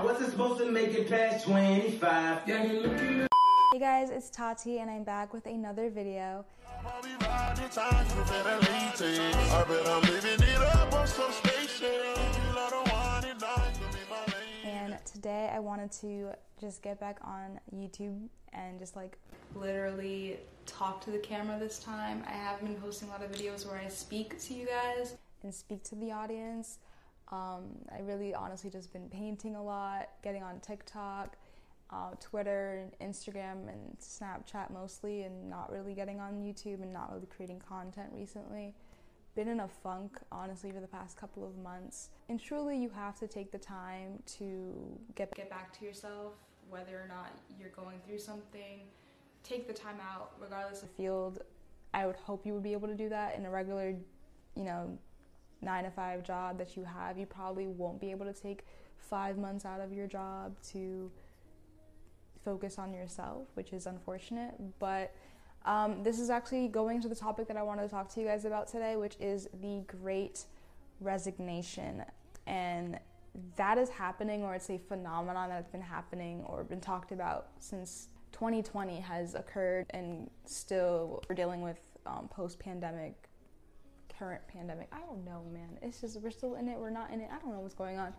I wasn't supposed to make it past 25. Yeah, you looking Hey guys, it's Tati and I'm back with another video. And today I wanted to just get back on YouTube and just like literally talk to the camera this time. I have been posting a lot of videos where I speak to you guys and speak to the audience. Um, I really honestly just been painting a lot, getting on TikTok, uh, Twitter, and Instagram, and Snapchat mostly, and not really getting on YouTube and not really creating content recently. Been in a funk, honestly, for the past couple of months. And truly, you have to take the time to get, get back to yourself, whether or not you're going through something. Take the time out, regardless of field. I would hope you would be able to do that in a regular, you know, nine to five job that you have. You probably won't be able to take five months out of your job to focus on yourself, which is unfortunate. But um, this is actually going to the topic that I wanted to talk to you guys about today, which is the great resignation. And that is happening, or it's a phenomenon that's been happening or been talked about since 2020 has occurred, and still we're dealing with um, post pandemic, current pandemic. I don't know, man. It's just we're still in it, we're not in it. I don't know what's going on.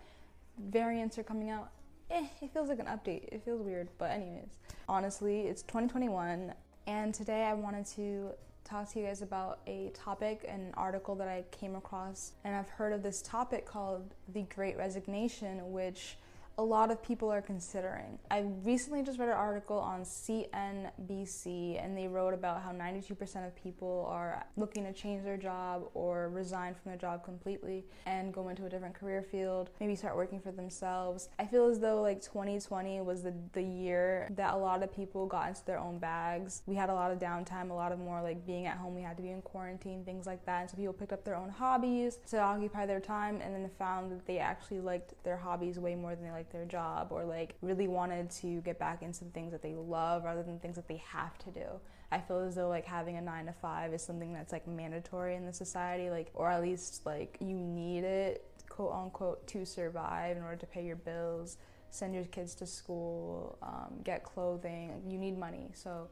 Variants are coming out eh, it feels like an update. It feels weird, but anyways. Honestly, it's 2021 and today I wanted to talk to you guys about a topic, an article that I came across and I've heard of this topic called the Great Resignation, which a lot of people are considering. I recently just read an article on CNBC and they wrote about how 92% of people are looking to change their job or resign from their job completely and go into a different career field, maybe start working for themselves. I feel as though like 2020 was the, the year that a lot of people got into their own bags. We had a lot of downtime, a lot of more like being at home, we had to be in quarantine, things like that. And so people picked up their own hobbies to occupy their time and then found that they actually liked their hobbies way more than they liked their job or like really wanted to get back into the things that they love rather than things that they have to do. I feel as though like having a 9 to 5 is something that's like mandatory in the society like or at least like you need it quote unquote to survive in order to pay your bills, send your kids to school, um, get clothing. You need money. So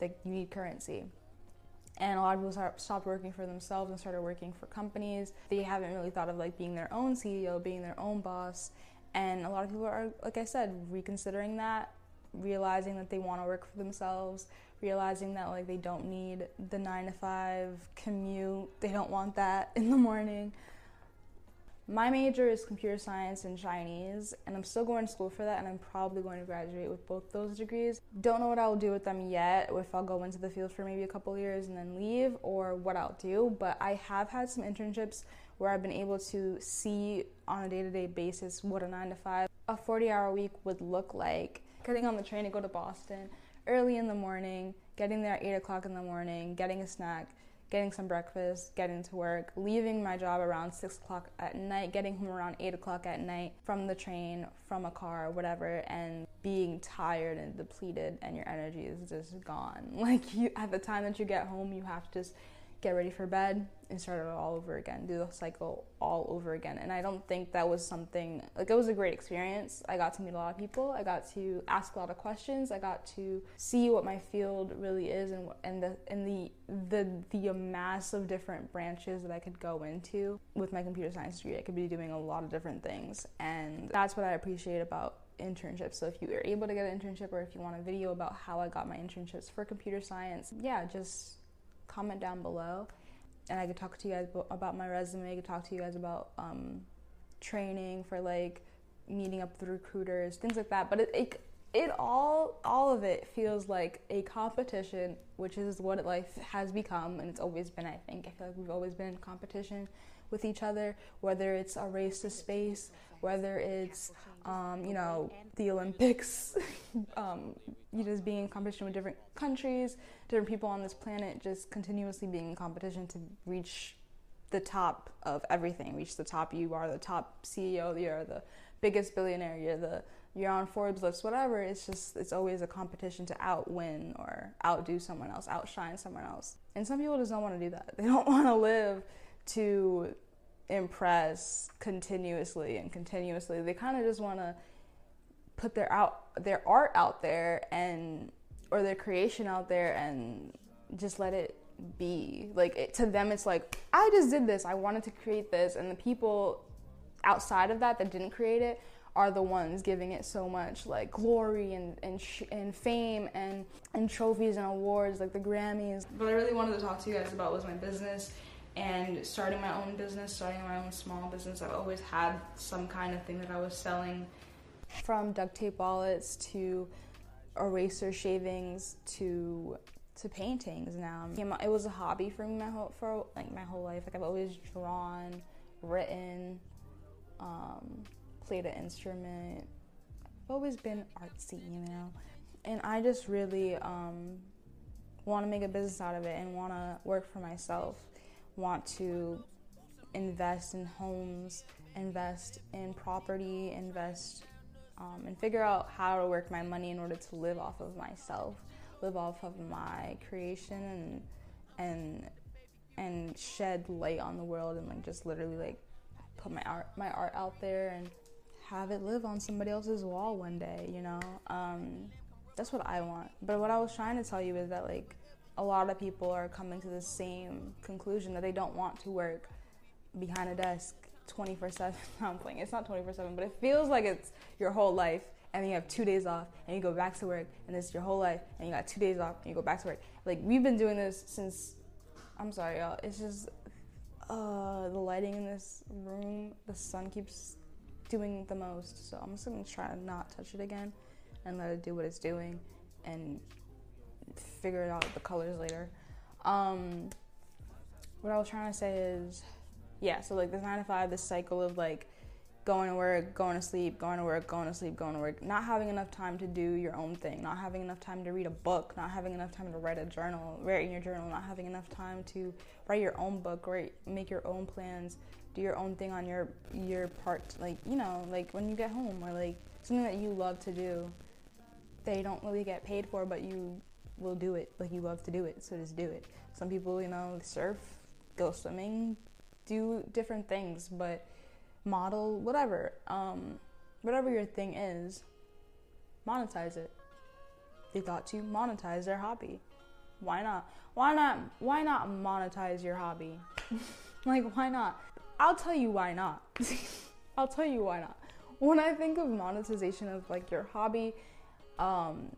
like you need currency and a lot of people start, stopped working for themselves and started working for companies. They haven't really thought of like being their own CEO, being their own boss, and a lot of people are, like I said, reconsidering that, realizing that they want to work for themselves, realizing that like they don't need the nine to five commute, they don't want that in the morning. My major is computer science and Chinese, and I'm still going to school for that, and I'm probably going to graduate with both those degrees. Don't know what I'll do with them yet, if I'll go into the field for maybe a couple years and then leave, or what I'll do, but I have had some internships where I've been able to see on a day to day basis what a nine to five, a 40 hour week would look like. Getting on the train to go to Boston early in the morning, getting there at 8 o'clock in the morning, getting a snack, getting some breakfast, getting to work, leaving my job around 6 o'clock at night, getting home around 8 o'clock at night from the train, from a car, whatever, and being tired and depleted and your energy is just gone. Like you at the time that you get home, you have to just get ready for bed and start it all over again, do the cycle all over again. And I don't think that was something like it was a great experience. I got to meet a lot of people. I got to ask a lot of questions. I got to see what my field really is and and the and the the the mass of different branches that I could go into with my computer science degree. I could be doing a lot of different things, and that's what I appreciate about internships. So if you are able to get an internship or if you want a video about how I got my internships for computer science, yeah, just comment down below and I could talk to you guys about my resume. I could talk to you guys about um, training for like meeting up with recruiters, things like that. But it, it, it all, all of it feels like a competition, which is what life has become, and it's always been. I think I feel like we've always been in competition with each other, whether it's a race to space, whether it's, um, you know, the Olympics, um, you just being in competition with different countries, different people on this planet, just continuously being in competition to reach the top of everything. Reach the top. You are the top CEO. You are the biggest billionaire. You're the you're on Forbes list. Whatever. It's just it's always a competition to outwin or outdo someone else, outshine someone else. And some people just don't want to do that. They don't want to live to impress continuously and continuously. They kind of just want to put their out their art out there and or their creation out there and just let it be like it, to them it's like i just did this i wanted to create this and the people outside of that that didn't create it are the ones giving it so much like glory and and, sh- and fame and and trophies and awards like the Grammys. What I really wanted to talk to you guys about was my business and starting my own business, starting my own small business. I've always had some kind of thing that I was selling from duct tape wallets to eraser shavings to to paintings now. It was a hobby for me my whole for like my whole life. Like I've always drawn, written, um, played an instrument. I've always been artsy, you know. And I just really um, want to make a business out of it and want to work for myself. Want to invest in homes, invest in property, invest um, and figure out how to work my money in order to live off of myself, live off of my creation and and and shed light on the world and like just literally like put my art my art out there and have it live on somebody else's wall one day, you know? Um, that's what I want. But what I was trying to tell you is that, like, a lot of people are coming to the same conclusion that they don't want to work behind a desk 24 7. I'm playing. It's not 24 7, but it feels like it's your whole life. And you have two days off, and you go back to work, and it's your whole life, and you got two days off, and you go back to work. Like, we've been doing this since, I'm sorry, y'all. It's just, uh, the lighting in this room, the sun keeps doing the most. So I'm just gonna try not touch it again and let it do what it's doing and figure out the colors later. Um, what I was trying to say is, yeah, so like this nine to five, this cycle of like going to work, going to sleep, going to work, going to sleep, going to work, not having enough time to do your own thing, not having enough time to read a book, not having enough time to write a journal, write in your journal, not having enough time to write your own book, write, make your own plans, do your own thing on your your part like you know like when you get home or like something that you love to do they don't really get paid for but you will do it like you love to do it so just do it. Some people you know surf go swimming do different things but model whatever um, whatever your thing is monetize it. They thought to monetize their hobby. Why not? Why not why not monetize your hobby? Like why not? I'll tell you why not. I'll tell you why not. When I think of monetization of like your hobby, um,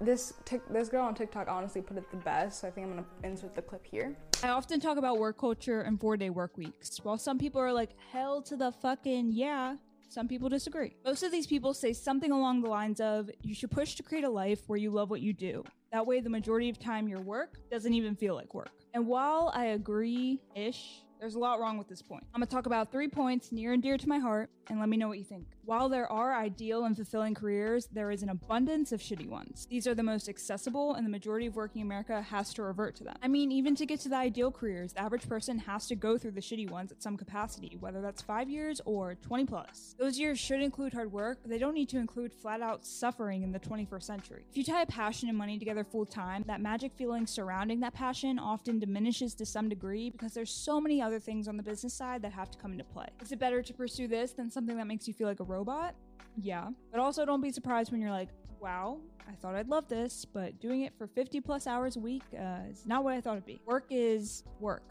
this tic- this girl on TikTok honestly put it the best. So I think I'm gonna insert the clip here. I often talk about work culture and four day work weeks. While some people are like, hell to the fucking yeah, some people disagree. Most of these people say something along the lines of, you should push to create a life where you love what you do. That way, the majority of time your work doesn't even feel like work. And while I agree ish, there's a lot wrong with this point. I'm gonna talk about three points near and dear to my heart, and let me know what you think. While there are ideal and fulfilling careers, there is an abundance of shitty ones. These are the most accessible, and the majority of working America has to revert to them. I mean, even to get to the ideal careers, the average person has to go through the shitty ones at some capacity, whether that's five years or 20 plus. Those years should include hard work, but they don't need to include flat out suffering in the 21st century. If you tie a passion and money together full time, that magic feeling surrounding that passion often diminishes to some degree because there's so many other things on the business side that have to come into play. Is it better to pursue this than something that makes you feel like a robot? Yeah. But also don't be surprised when you're like, wow, I thought I'd love this, but doing it for 50 plus hours a week uh, is not what I thought it'd be. Work is work.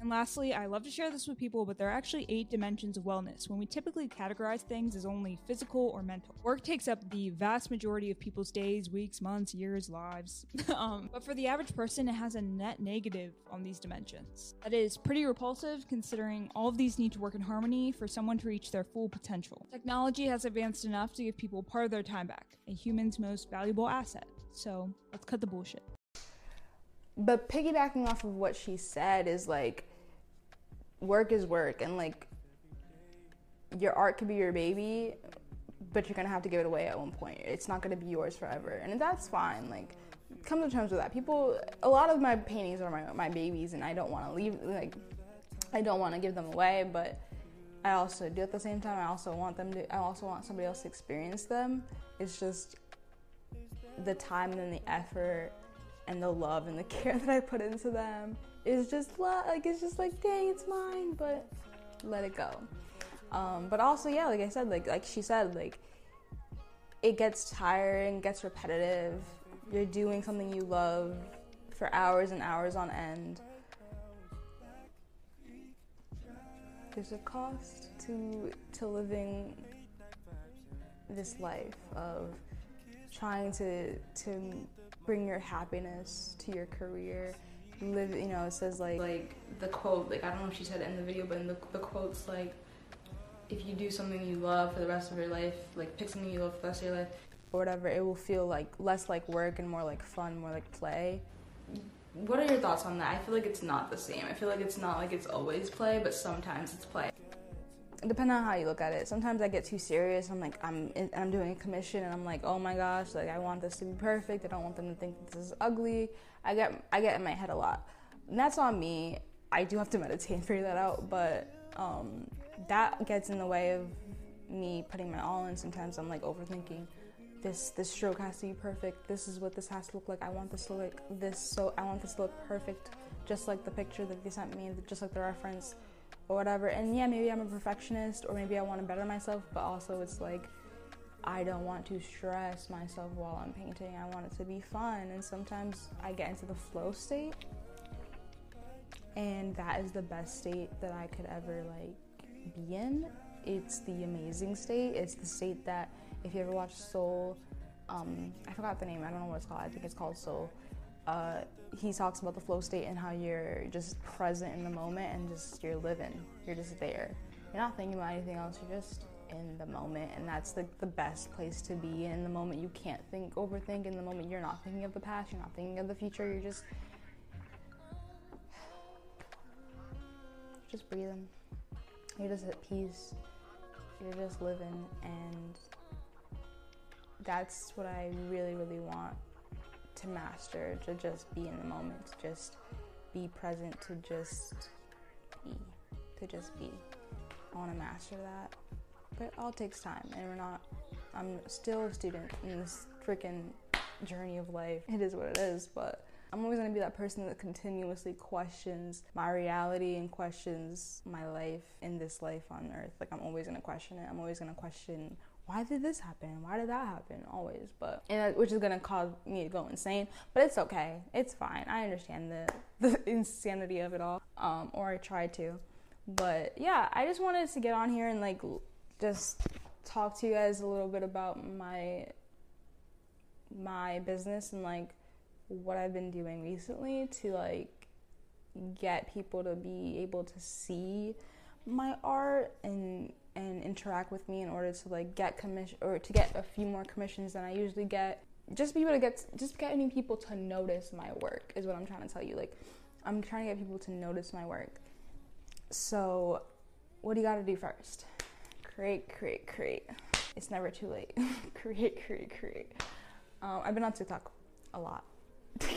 And lastly, I love to share this with people, but there are actually eight dimensions of wellness when we typically categorize things as only physical or mental. Work takes up the vast majority of people's days, weeks, months, years, lives. um, but for the average person, it has a net negative on these dimensions. That is pretty repulsive considering all of these need to work in harmony for someone to reach their full potential. Technology has advanced enough to give people part of their time back, a human's most valuable asset. So let's cut the bullshit. But piggybacking off of what she said is like, work is work and like your art could be your baby but you're gonna have to give it away at one point. It's not gonna be yours forever and that's fine like come to terms with that. People a lot of my paintings are my, my babies and i don't want to leave like i don't want to give them away but i also do at the same time i also want them to i also want somebody else to experience them. It's just the time and the effort and the love and the care that i put into them is just like it's just like dang it's mine but let it go um, but also yeah like i said like like she said like it gets tiring, gets repetitive. You're doing something you love for hours and hours on end. There's a cost to to living this life of trying to to bring your happiness to your career. Live, you know, it says like like the quote, like I don't know if she said it in the video, but in the the quote's like if you do something you love for the rest of your life, like pick something you love for the rest of your life, or whatever, it will feel like less like work and more like fun, more like play. What are your thoughts on that? I feel like it's not the same. I feel like it's not like it's always play, but sometimes it's play. Depending on how you look at it. Sometimes I get too serious. I'm like, I'm in, I'm doing a commission, and I'm like, oh my gosh, like I want this to be perfect. I don't want them to think this is ugly. I get I get in my head a lot, and that's on me. I do have to meditate and figure that out, but um, that gets in the way of me putting my all in. Sometimes I'm like overthinking. This this stroke has to be perfect. This is what this has to look like. I want this to look this so I want this to look perfect, just like the picture that they sent me, just like the reference, or whatever. And yeah, maybe I'm a perfectionist, or maybe I want to better myself, but also it's like I don't want to stress myself while I'm painting. I want it to be fun, and sometimes I get into the flow state, and that is the best state that I could ever like be in. It's the amazing state. It's the state that, if you ever watch Soul, um, I forgot the name. I don't know what it's called. I think it's called Soul. Uh, he talks about the flow state and how you're just present in the moment and just you're living. You're just there. You're not thinking about anything else. You're just in the moment, and that's the, the best place to be in the moment. You can't think, overthink in the moment. You're not thinking of the past. You're not thinking of the future. You're just just breathing. You're just at peace. You're just living, and that's what I really, really want to master to just be in the moment, to just be present, to just be, to just be. I want to master that. But it all takes time, and we're not, I'm still a student in this freaking journey of life. It is what it is, but I'm always gonna be that person that continuously questions my reality and questions my life in this life on earth. Like I'm always gonna question it. I'm always gonna question why did this happen? Why did that happen? Always, but and which is gonna cause me to go insane. But it's okay. It's fine. I understand the the insanity of it all. Um, or I tried to. But yeah, I just wanted to get on here and like just talk to you guys a little bit about my my business and like what I've been doing recently to like get people to be able to see my art and and interact with me in order to like get commission or to get a few more commissions than I usually get. Just be able to get just getting people to notice my work is what I'm trying to tell you. Like I'm trying to get people to notice my work. So what do you got to do first? Create, create, create. It's never too late. create, create, create. Um, I've been on TikTok a lot.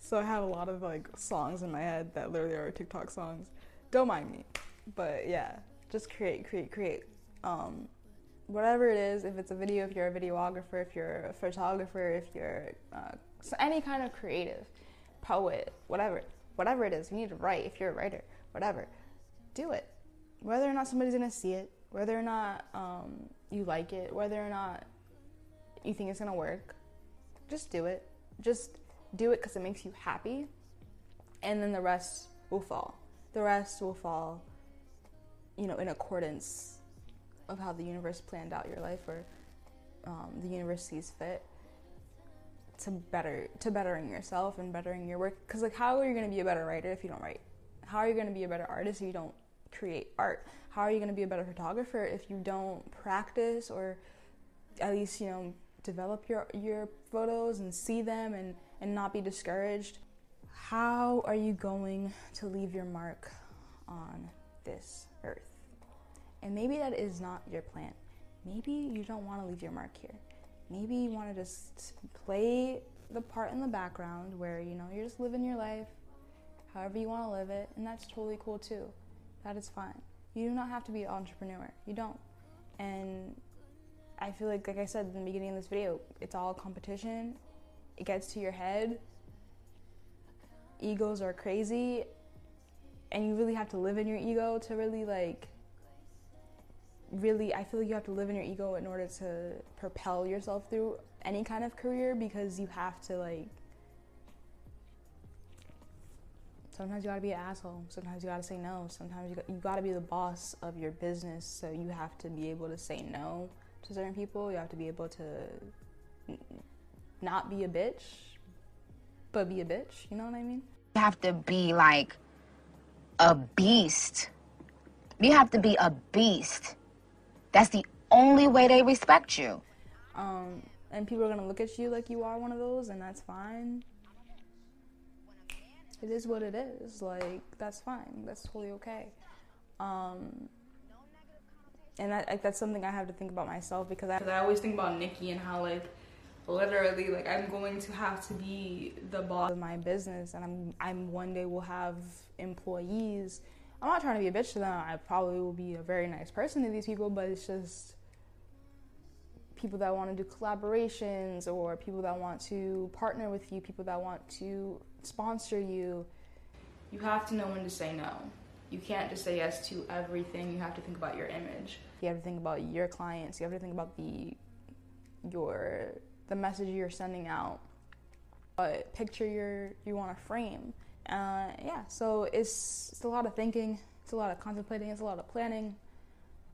so I have a lot of like songs in my head that literally are TikTok songs. Don't mind me. But yeah, just create, create, create. Um, whatever it is, if it's a video, if you're a videographer, if you're a photographer, if you're uh, any kind of creative, poet, whatever, whatever it is, you need to write. If you're a writer, whatever, do it. Whether or not somebody's gonna see it, whether or not um, you like it, whether or not you think it's gonna work, just do it just do it because it makes you happy, and then the rest will fall. The rest will fall, you know, in accordance of how the universe planned out your life or um, the universe sees fit to better to bettering yourself and bettering your work. Because like, how are you going to be a better writer if you don't write? How are you going to be a better artist if you don't create art? How are you going to be a better photographer if you don't practice or at least you know develop your your photos and see them and and not be discouraged how are you going to leave your mark on this earth. And maybe that is not your plan. Maybe you don't want to leave your mark here. Maybe you want to just play the part in the background where you know you're just living your life however you want to live it and that's totally cool too. That is fine. You do not have to be an entrepreneur. You don't. And I feel like, like I said in the beginning of this video, it's all competition. It gets to your head. Egos are crazy. And you really have to live in your ego to really like really I feel like you have to live in your ego in order to propel yourself through any kind of career because you have to like sometimes you gotta be an asshole. Sometimes you gotta say no. Sometimes you, got, you gotta be the boss of your business. So you have to be able to say no to certain people. You have to be able to not be a bitch but be a bitch. You know what i mean? You have to be like a beast. You have to be a beast. That's the only way they respect you. um, and people are gonna look at you like you are one of those and that's fine it is what it is like that's fine that's totally okay um, and that, like, that's something I have to think about myself because I, I always think about Nikki and how like literally like I'm going to have to be the boss of my business and I'm I'm one day will have employees. I'm not trying to be a bitch to them. I probably will be a very nice person to these people, but it's just people that want to do collaborations or people that want to partner with you, people that want to sponsor you. You have to know when to say no. You can't just say yes to everything. You have to think about your image. You have to think about your clients. You have to think about the your the message you're sending out. But picture your you want to frame. Uh, yeah, so it's it's a lot of thinking. It's a lot of contemplating. It's a lot of planning.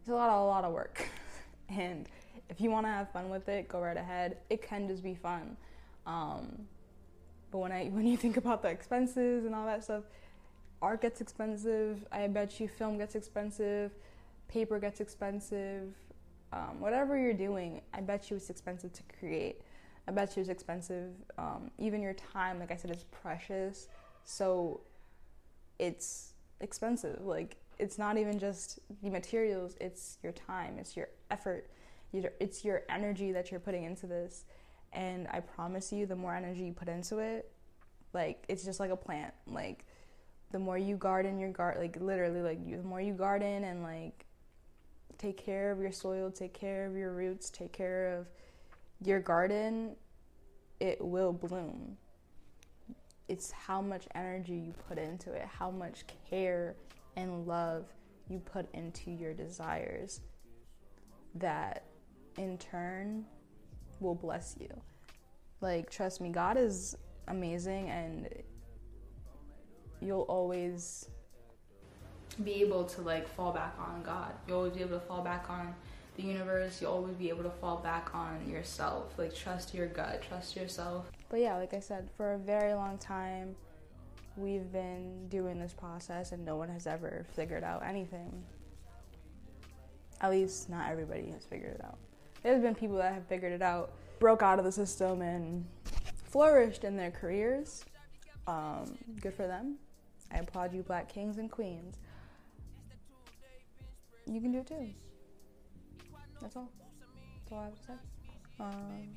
It's a lot of a lot of work. and if you want to have fun with it, go right ahead. It can just be fun. Um, but when I when you think about the expenses and all that stuff, art gets expensive. I bet you film gets expensive, paper gets expensive. Um, whatever you're doing, I bet you it's expensive to create. I bet you it's expensive. Um, even your time, like I said, is precious. So it's expensive. Like it's not even just the materials; it's your time, it's your effort, it's your energy that you're putting into this. And I promise you, the more energy you put into it, like it's just like a plant. Like the more you garden your garden, like literally, like the more you garden and like take care of your soil, take care of your roots, take care of your garden, it will bloom. It's how much energy you put into it, how much care and love you put into your desires that in turn will bless you. Like, trust me, God is amazing and you'll always be able to like fall back on God. You'll always be able to fall back on the universe. You'll always be able to fall back on yourself. Like trust your gut, trust yourself. But yeah, like I said, for a very long time we've been doing this process and no one has ever figured out anything. At least not everybody has figured it out. There's been people that have figured it out, broke out of the system and flourished in their careers. Um, good for them. I applaud you, black kings and queens. You can do it too. That's all. That's all I to say. Um,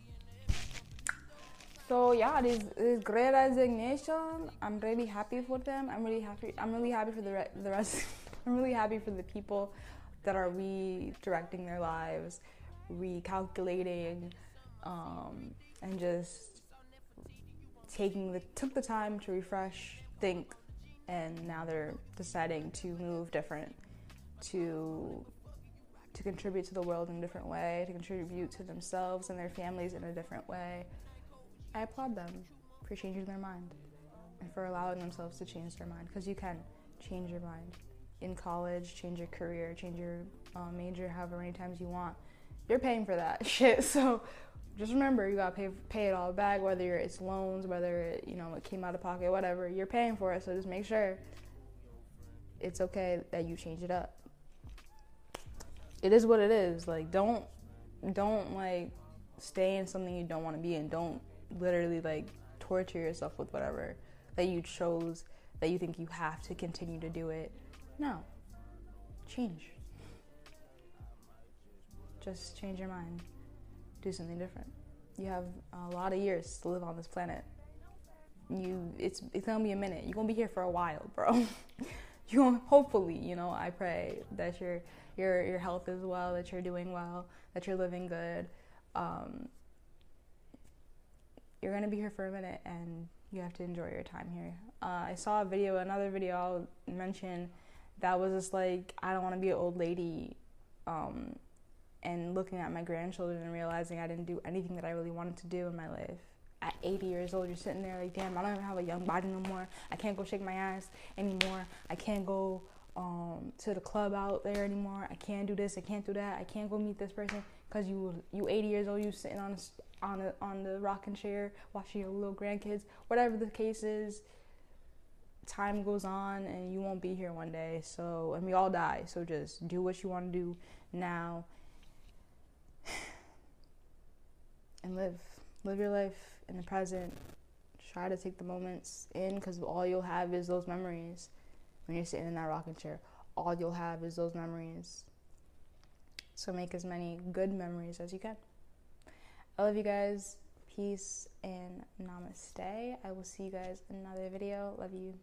so yeah, this, this great resignation. I'm really happy for them. I'm really happy. I'm really happy for the re- the rest. I'm really happy for the people that are redirecting their lives, recalculating, um, and just taking the took the time to refresh, think, and now they're deciding to move different, to to contribute to the world in a different way, to contribute to themselves and their families in a different way. I applaud them for changing their mind and for allowing themselves to change their mind because you can change your mind in college, change your career, change your uh, major however many times you want. You're paying for that shit. So just remember, you gotta pay pay it all back, whether it's loans, whether it, you know it came out of pocket, whatever. You're paying for it, so just make sure it's okay that you change it up. It is what it is. Like don't don't like stay in something you don't want to be in. Don't literally like torture yourself with whatever that you chose that you think you have to continue to do it. No. Change. Just change your mind. Do something different. You have a lot of years to live on this planet. You it's it's gonna be a minute. You're gonna be here for a while, bro. you hopefully, you know, I pray that your your your health is well, that you're doing well, that you're living good. Um, you're gonna be here for a minute and you have to enjoy your time here. Uh, I saw a video, another video I'll mention, that was just like, I don't want to be an old lady Um, and looking at my grandchildren and realizing I didn't do anything that I really wanted to do in my life. At 80 years old, you're sitting there like, damn, I don't even have a young body no more. I can't go shake my ass anymore. I can't go um, to the club out there anymore. I can't do this. I can't do that. I can't go meet this person because you you 80 years old. You sitting on a, on a, on the rocking chair watching your little grandkids. Whatever the case is, time goes on and you won't be here one day. So and we all die. So just do what you want to do now and live live your life in the present. Try to take the moments in because all you'll have is those memories when you're sitting in that rocking chair. All you'll have is those memories. So make as many good memories as you can. I love you guys. Peace and namaste. I will see you guys in another video. Love you.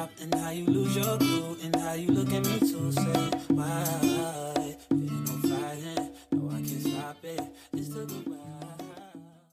Your top and how you lose your cool and how you look at me to say, wow.